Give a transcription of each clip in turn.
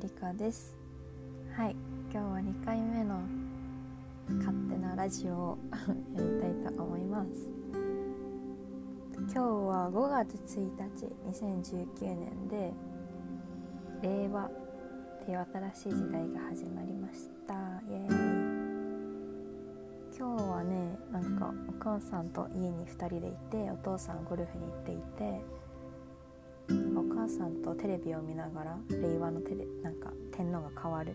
リカです。はい今日は2回目の勝手なラジオを やりたいと思います。今日は5月1日2019年で令和っていう新しい時代が始まりました。イエーイ。今日はねなんかお母さんと家に2人でいてお父さんゴルフに行っていてお母さんとテレビを見ながら令和のテレなんか天皇が変わる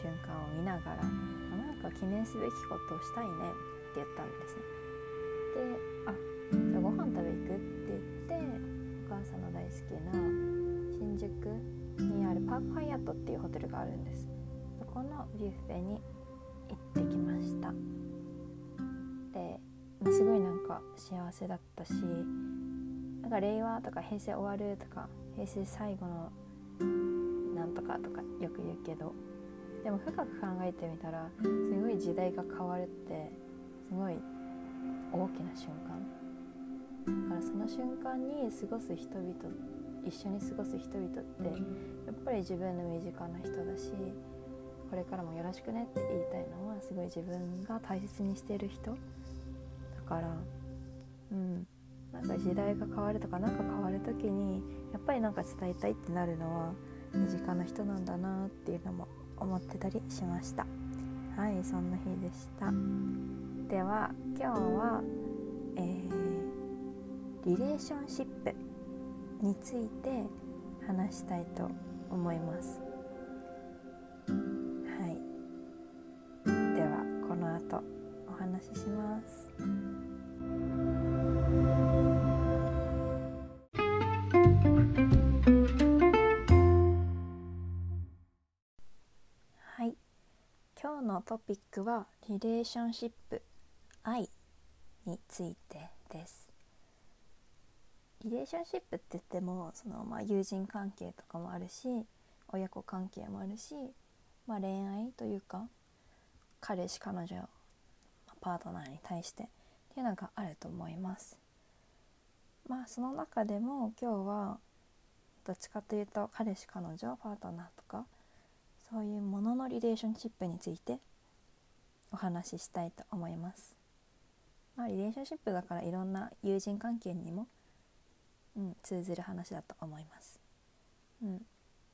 瞬間を見ながらなんか記念すべきことをしたいねって言ったんですね。で「あじゃあご飯食べ行く?」って言ってお母さんの大好きな新宿にあるパークハイアットっていうホテルがあるんです。そこのビュッフェに行ってきました。で、すごいなんか幸せだったしなんか令和とか平成終わるとか平成最後のなんとかとかよく言うけど。でも深く考えてみたらすごい時代が変わるってすごい大きな瞬間。だからその瞬間に過ごす人々一緒に過ごす人々ってやっぱり自分の身近な人だしこれからもよろしくねって言いたいのはすごい自分が大切にしてる人。だからうん。なんか時代が変わるとか何か変わる時にやっぱりなんか伝えたいってなるのは身近な人なんだなっていうのも思ってたりしました。はいそんな日でした。では今日は、えー、リレーションシップについて話したいと思います。はい。ではこの後お話しします。今日のトピックはリレーションシップ愛についてです。リレーションシップって言ってもその、まあ、友人関係とかもあるし親子関係もあるし、まあ、恋愛というか彼氏彼女パートナーに対してっていうのがあると思います。まあその中でも今日はどっちかというと彼氏彼女パートナーとかそういうもののリレーションシップについてお話ししたいと思いますまあリレーションシップだからいろんな友人関係にもうん、通ずる話だと思います。うん、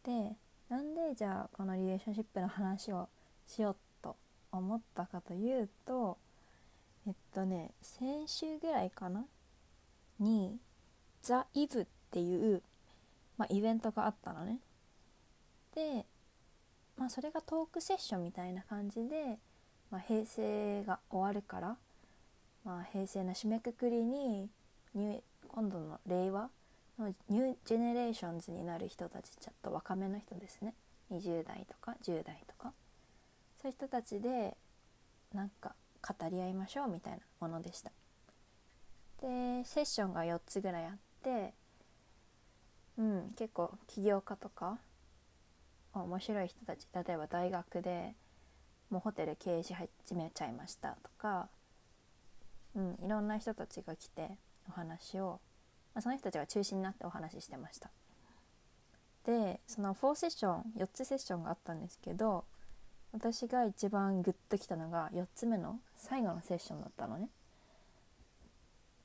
でなんでじゃあこのリレーションシップの話をしようと思ったかというとえっとね先週ぐらいかなに「ザ・イブっていう、まあ、イベントがあったのね。で、まあ、それがトークセッションみたいな感じで、まあ、平成が終わるから、まあ、平成の締めくくりにニ今度の令和の New Generations になる人たちちょっと若めの人ですね。20代とか10代とか。そういう人たちでなんか語り合いましょうみたいなものでした。でセッションが4つぐらいあってうん結構起業家とか面白い人たち例えば大学でもうホテル経営し始めちゃいましたとか、うん、いろんな人たちが来てお話を、まあ、その人たちが中心になってお話ししてました。でその4セッション4つセッションがあったんですけど私が一番グッときたのが4つ目の最後のセッションだったのね。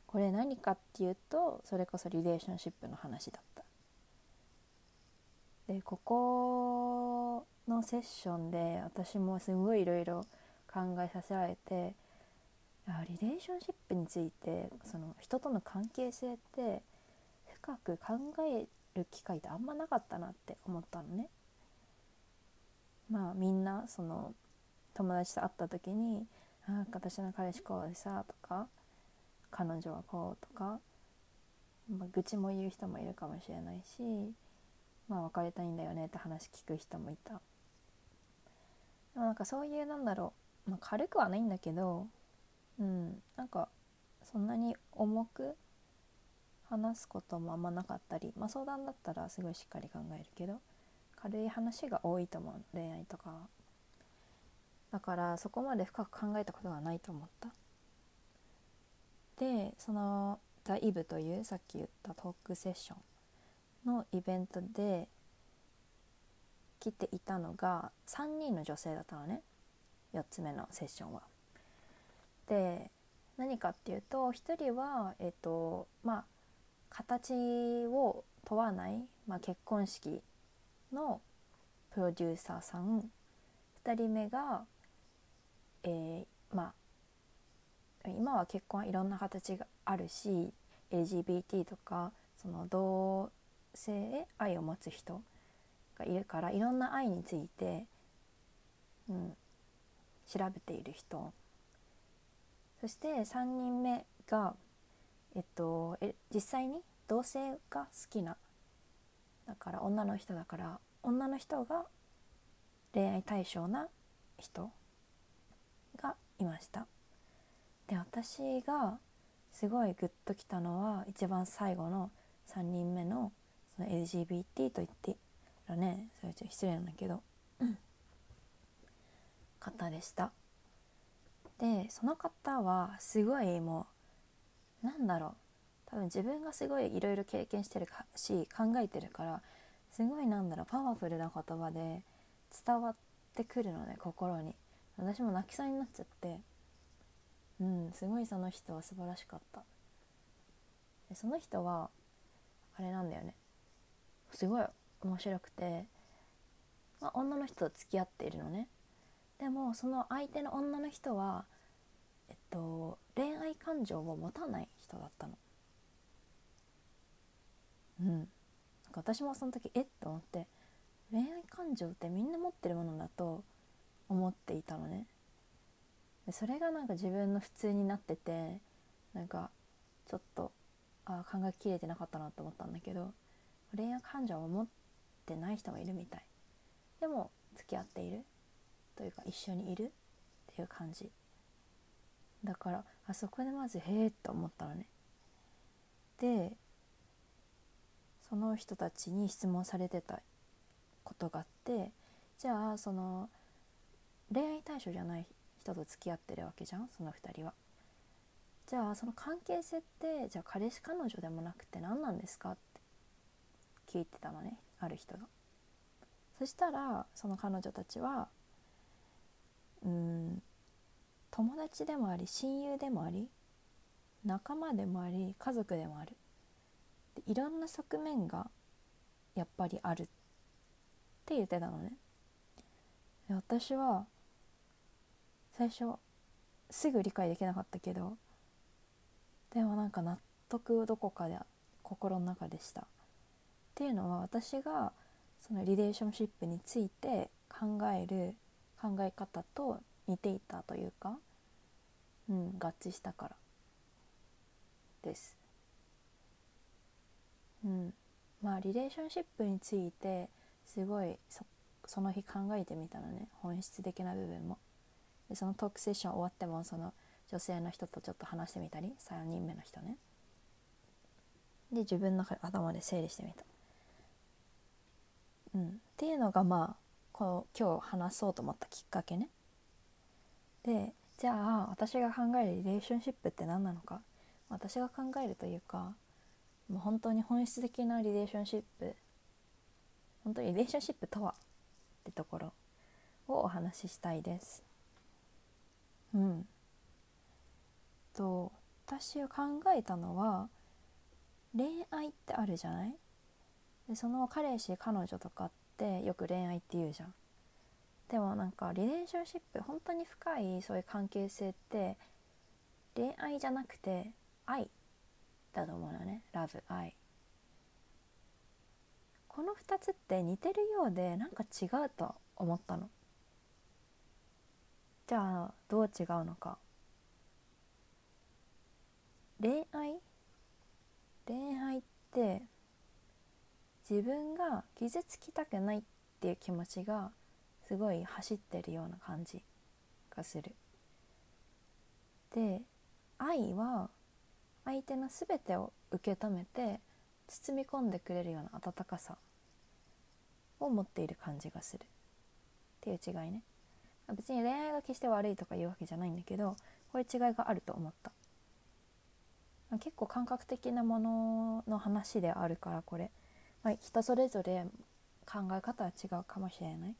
これ何かっていうとそれこそリレーションシップの話だった。でここのセッションで私もすごいいろいろ考えさせられてリレーションシップについてその人との関係性って深く考える機会ってあんまなかったなって思ったのね。まあみんなその友達と会った時に「あ私の彼氏こうでさ」とか「彼女はこう」とか、まあ、愚痴も言う人もいるかもしれないし「まあ別れたいんだよね」って話聞く人もいた。でもなんかそういうなんだろう、まあ、軽くはないんだけどうん。なんかそんなに重く話すこともあんまなかったり、まあ、相談だったらすごいしっかり考えるけど軽い話が多いと思う恋愛とかは。だからそこまで深く考えたことがないと思った。でその「ザ・イブというさっき言ったトークセッション。のイベントで来ていたのが3人の女性だったのね4つ目のセッションは。で何かっていうと1人はえっ、とまあ形を問わない、まあ、結婚式のプロデューサーさん2人目が、えー、まあ今は結婚はいろんな形があるし LGBT とかその同性愛を持つ人がいるからいろんな愛について、うん、調べている人。そして3人目が、えっと、え実際に同性が好きなだから女の人だから女の人が恋愛対象な人がいました。で私がすごいグッときたのは一番最後の3人目のその LGBT と言ってらねそれちょっと失礼なんだけど、うん、方でした。でその方はすごいもうなんだろう。多分自分がすごいいろいろ経験してるし考えてるからすごいなんだろう。パワフルな言葉で伝わってくるのね心に。私も泣きそうになっちゃって。うんすごいその人は素晴らしかった。でその人はあれなんだよね。すごい面白くて、まあ、女の人と付き合っているのね。でもその相手の女の人はえっと恋愛感情を持たない人だったの。うん。なんか私もその時えっ？と思って恋愛感情ってみんな持ってるものだと思っていたのね。でそれがなんか自分の普通になっててなんかちょっとあ考えきれてなかったなと思ったんだけど恋愛感情を持ってない人もいるみたい。でも付き合っているというか一緒にいるっていう感じ。だからあそこでまずへえと思ったのね。でその人たちに質問されてたことがあってじゃあその恋愛対象じゃない人と付き合ってるわけじゃんその2人は。じゃあその関係性ってじゃあ彼氏彼女でもなくて何なんですかっ聞いてたのねある人が。そしたらその彼女たちはうん友達でもあり親友でもあり仲間でもあり家族でもある。でいろんな側面がやっぱりある。って言ってたのね。私は最初すぐ理解できなかったけどでもなんか納得どこかで心の中でした。っていうのは私がそのリレーションシップについて考える考え方と似ていたというか、うん、合致したからです。うん、まあリレーションシップについてすごいその日考えてみたのね本質的な部分も。でそのトークセッション終わってもその女性の人とちょっと話してみたり3人目の人ね。で自分の頭で整理してみた、うん、っていうのがまあこの今日話そうと思ったきっかけね。でじゃあ私が考えるリレーションシップって何なのか。私が考えるというかもう本当に本質的なリレーションシップ。本当にリレーションシップとは？ってところ。をお話ししたいです。うん。と私が考えたのは恋愛ってあるじゃない？でその彼氏彼女とかってよく恋愛って言うじゃん。でもなんかリレーションシップ本当に深いそういう関係性って恋愛じゃなくて愛だと思うのね。ラブ愛。この2つって似てるようでなんか違うと思ったの。じゃあどう違うのか。恋愛？恋愛って自分が傷つきたくないっていう気持ちがすごい走ってるような感じがする。で愛は相手の全てを受け止めて包み込んでくれるような温かさを持っている感じがする。っていう違いね。別に恋愛が決して悪いとかいうわけじゃないんだけどこういう違いがあると思った。結構感覚的なものの話であるからこれ。まあ、人それぞれ考え方は違うかもしれない。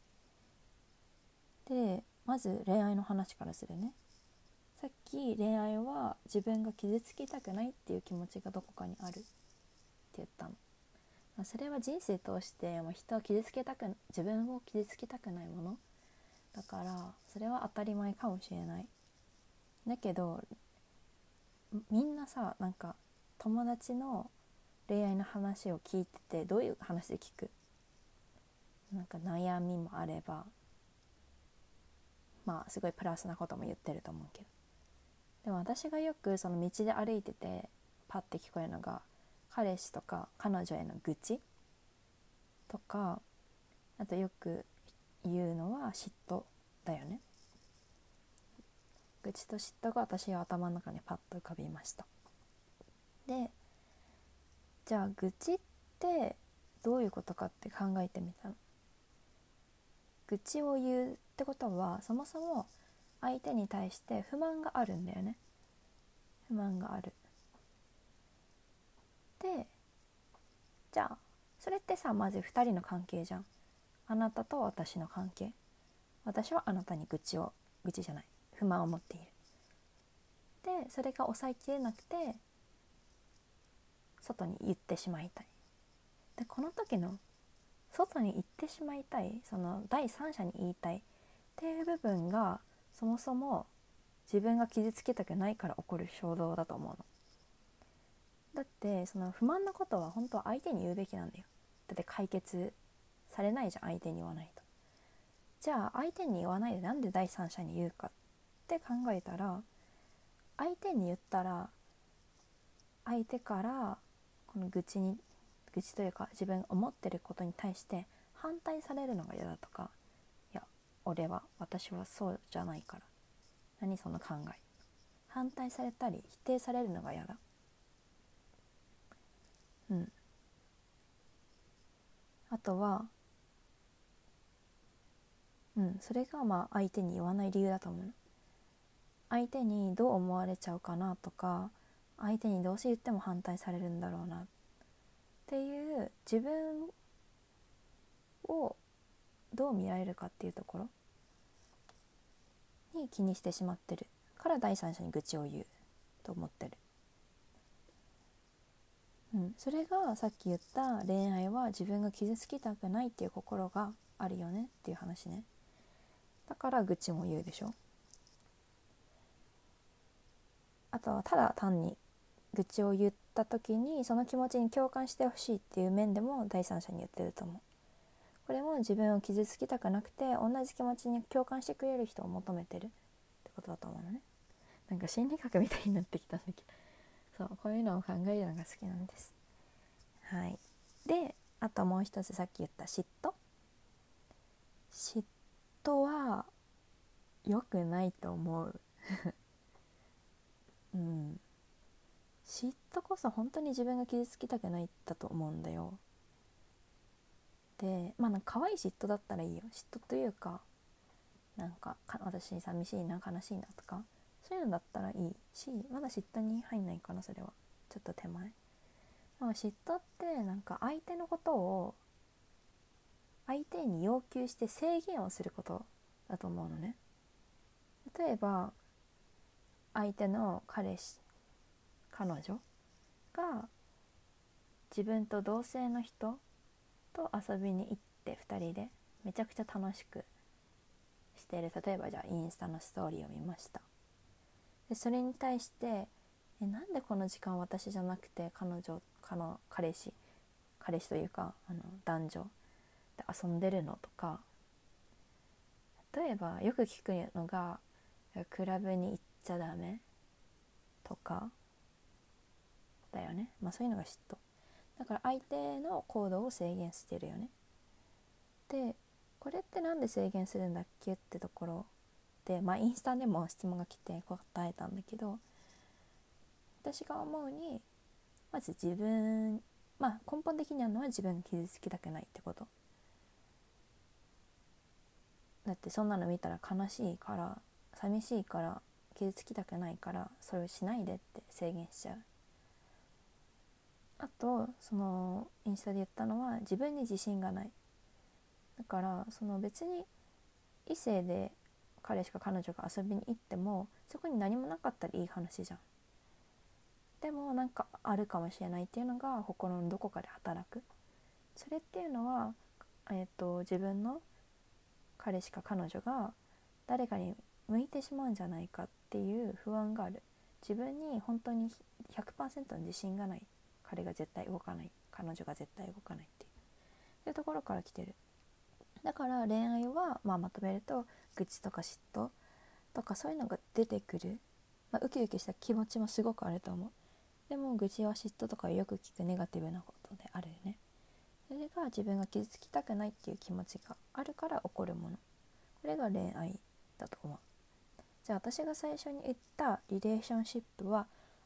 でまず恋愛の話からするね。さっき恋愛は自分が傷つきたくないっていう気持ちがどこかにあるって言ったの、まあ、それは人生通しても人を傷つけたく自分を傷つけたくないもの。だからそれは当たり前かもしれない。だけどみんなさなんか友達の恋愛の話を聞いててどういう話で聞く？なんか悩みもあればまあすごいプラスなことも言ってると思うけど。でも私がよくその道で歩いててパッて聞こえるのが彼氏とか彼女への愚痴？とかあとよく言うのは嫉妬だよね。愚痴と嫉妬が私は頭の中にパッと浮かびました。でじゃあ愚痴ってどういうことかって考えてみたの。愚痴を言うってことはそもそも相手に対して不満があるんだよね。不満がある。でじゃあそれってさまず2人の関係じゃん。あなたと私の関係。私はあなたに愚痴を愚痴じゃない。不満を持っている。でそれが抑えきれなくて外に言ってしまいたい。でこの時の外に行ってしまいたいその第三者に言いたいっていう部分がそもそも自分が傷つけたくないから起こる衝動だと思うの。だってその不満なことは本当は相手に言うべきなんだよ。だって解決されないじゃん相手に言わないと。じゃあ相手に言わないでなんで第三者に言うかって考えたら相手に言ったら相手からこの愚痴に愚痴というか自分が思ってることに対して反対されるのが嫌だとかいや俺は私はそうじゃないから何その考え。反対されたり否定されるのが嫌だ。うん。あとはうんそれがまあ相手に言わない理由だと思う。相手にどう思われちゃうかなとか相手にどうせ言っても反対されるんだろうな。っていう自分をどう見られるかっていうところ。に気にしてしまってるから第三者に愚痴を言うと思ってる。うん、それがさっき言った恋愛は自分が傷つきたくないっていう心があるよねっていう話ね。だから愚痴も言うでしょ。あとはただ単に愚痴を言った時にその気持ちに共感してほしいっていう面でも第三者に言ってると思う。これも自分を傷つきたくなくて同じ気持ちに共感してくれる人を求めてるってことだと思うのね。なんか心理学みたいになってきたんだけど。そうこういうのを考えるのが好きなんです。はい。であともう一つさっき言った嫉妬。嫉妬は良くないと思う。うん。嫉妬こそ本当に自分が傷つきたくないだと思うんだよ。でまあなんか可愛い嫉妬だったらいいよ。嫉妬というかなんか私寂しいな悲しいなとかそういうのだったらいいしまだ嫉妬に入んないかなそれは。ちょっと手前。でも嫉妬ってなんか相手のことを相手に要求して制限をすることだと思うのね。例えば相手の彼氏彼女が自分と同性の人と遊びに行って2人でめちゃくちゃ楽しくしている。例えばじゃあインスタのストーリーを見ました。でそれに対してえなんでこの時間私じゃなくて彼女彼の彼氏彼氏というかあの男女で遊んでるの？とか。例えばよく聞くのがクラブに行っちゃダメ？とか。まあそういうのが嫉妬。だから相手の行動を制限してるよね。でこれって何で制限するんだっけってところでまあインスタでも質問が来て答えたんだけど私が思うにまず自分まあ根本的にあるのは自分傷つきたくないってこと。だってそんなの見たら悲しいから寂しいから傷つきたくないからそれをしないでって制限しちゃう。あとそのインスタで言ったのは自分に自信がない。だからその別に異性で彼しか彼女が遊びに行ってもそこに何もなかったらいい話じゃん。でもなんかあるかもしれないっていうのが心のどこかで働く。それっていうのは、えーと、自分の彼しか彼女が誰かに向いてしまうんじゃないかっていう不安がある。自分に本当に100%の自信がない。彼が絶対動かない。彼女が絶対動かないっていう。いうところから来てる。だから恋愛は、まあ、まとめると愚痴とか嫉妬とかそういうのが出てくる、まあ、ウキウキした気持ちもすごくあると思う。でも愚痴は嫉妬とかよく聞くネガティブなことであるよね。それが自分が傷つきたくないっていう気持ちがあるから起こるもの。これが恋愛だと思う。じゃあ私が最初に言ったリレーションシップは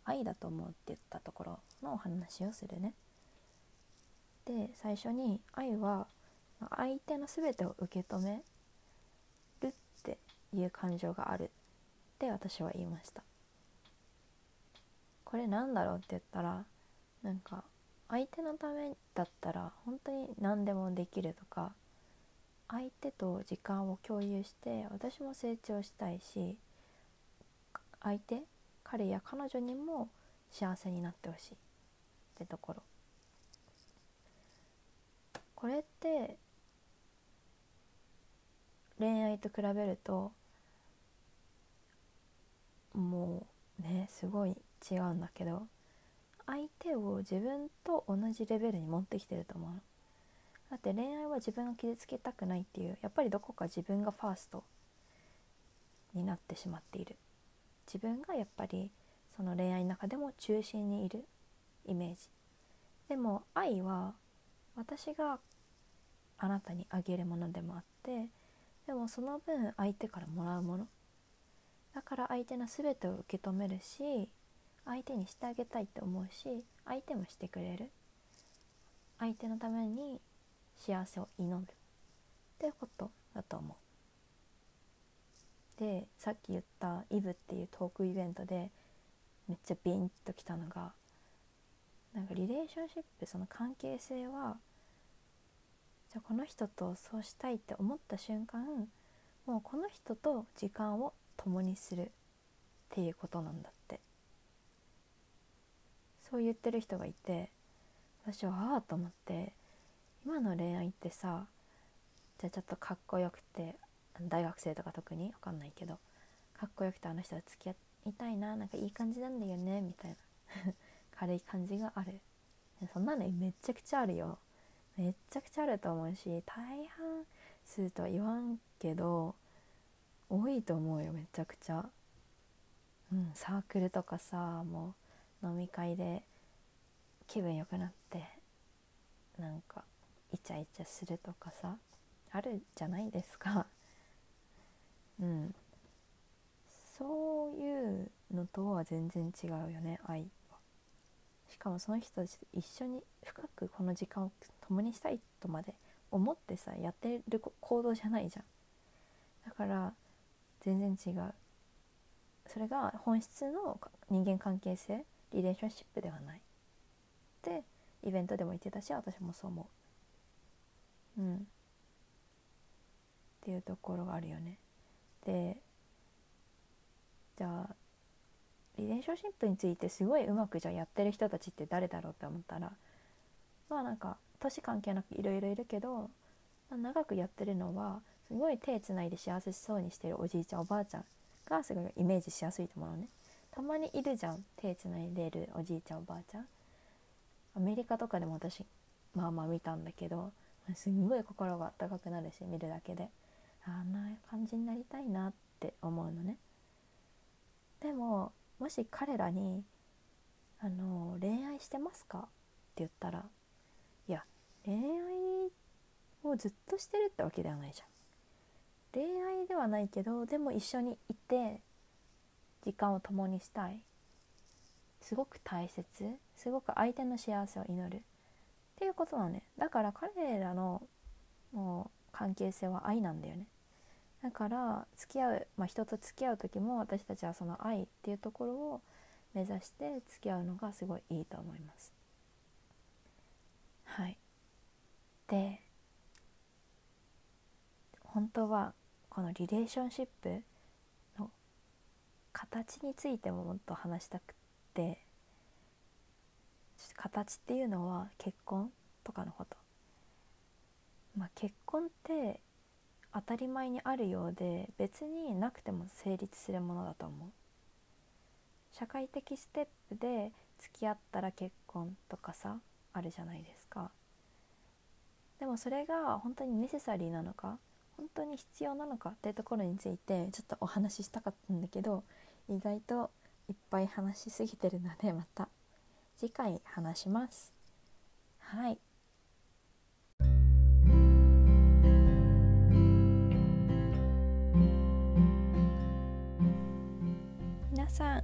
愛だと思うって言ったところのお話をするね。で最初に愛は相手の全てを受け止めるっていう感情があるって私は言いました。これなんだろうって言ったらなんか相手のためだったら本当に何でもできるとか相手と時間を共有して私も成長したいし相手彼や彼女にも幸せになってほしいってところ。これって恋愛と比べるともうねすごい違うんだけど相手を自分と同じレベルに持ってきてると思うだって恋愛は自分が傷つけたくないっていうやっぱりどこか自分がファーストになってしまっている。自分がやっぱりその恋愛の中でも中心にいるイメージ。でも愛は私があなたにあげるものでもあってでもその分相手からもらうもの。だから相手の全てを受け止めるし相手にしてあげたいって思うし相手もしてくれる。相手のために幸せを祈るっていうことだと思う。でさっき言ったイブっていうトークイベントでめっちゃビンときたのがなんかリレーションシップその関係性はじゃこの人とそうしたいって思った瞬間もうこの人と時間を共にするっていうことなんだって。そう言ってる人がいて私はああと思って今の恋愛ってさじゃあちょっとかっこよくて大学生とか特に分かんないけどかっこよくてあの人と付き合いたいななんかいい感じなんだよねみたいな。軽い感じがある。そんなのめっちゃくちゃあるよ。めっちゃくちゃあると思うし大半数とは言わんけど多いと思うよめちゃくちゃ。うんサークルとかさもう飲み会で気分良くなってなんかイチャイチャするとかさあるじゃないですか。うん。そういうのとは全然違うよね愛は。しかもその人たちと一緒に深くこの時間を共にしたいとまで思ってさやってる行動じゃないじゃん。だから全然違う。それが本質の人間関係性リレーションシップではない。ってイベントでも言ってたし私もそう思う。うん。っていうところがあるよね。でじゃあリレーションシップについてすごいうまくじゃあやってる人たちって誰だろうって思ったらまあなんか年関係なくいろいろいるけど、まあ、長くやってるのはすごい手つないで幸せそうにしてるおじいちゃんおばあちゃんがすごいイメージしやすいと思うのね。たまにいるじゃん手つないでるおじいちゃんおばあちゃん。アメリカとかでも私まあまあ見たんだけどすんごい心が温かくなるし見るだけで。あんな感じになりたいなって思うのね。でももし彼らに「あの恋愛してますか?」って言ったらいや恋愛をずっとしてるってわけではないじゃん。恋愛ではないけどでも一緒にいて時間を共にしたい。すごく大切。すごく相手の幸せを祈る。っていうことなのね。だから彼らのもう関係性は愛なんだよね。だから付き合う、まあ、人と付き合う時も私たちはその愛っていうところを目指して付き合うのがすごいいいと思います。はい。で本当はこのリレーションシップの形についてももっと話したくて形っていうのは結婚とかのこと。まあ結婚って当たり前にあるようで別になくても成立するものだと思う。社会的ステップで付き合ったら結婚とかさあるじゃないですか。でもそれが本当にネセサリーなのか本当に必要なのかっていうところについてちょっとお話ししたかったんだけど意外といっぱい話しすぎてるのでまた次回話します。はい。さん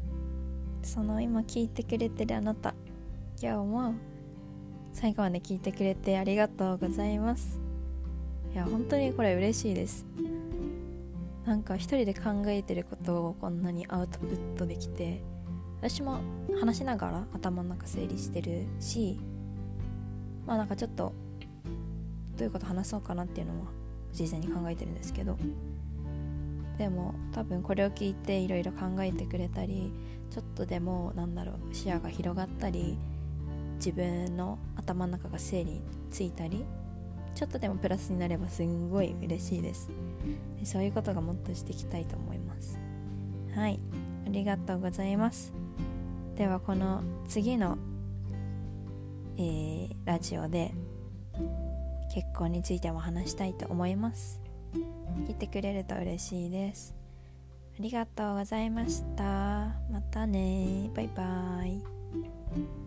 その今聞いてくれてるあなた今日も最後まで聞いてくれてありがとうございます。いや本当にこれ嬉しいです。なんか一人で考えてることをこんなにアウトプットできて私も話しながら頭の中整理してるしまあなんかちょっとどういうこと話そうかなっていうのは実際に考えてるんですけどでも多分これを聞いていろいろ考えてくれたりちょっとでもなんだろう視野が広がったり自分の頭の中が整理ついたりちょっとでもプラスになればすんごい嬉しいです。そういうことがもっとしていきたいと思います。はい。ありがとうございます。ではこの次の、えー、ラジオで結婚についても話したいと思います。聞いてくれると嬉しいです。ありがとうございました。またね。バイバイ。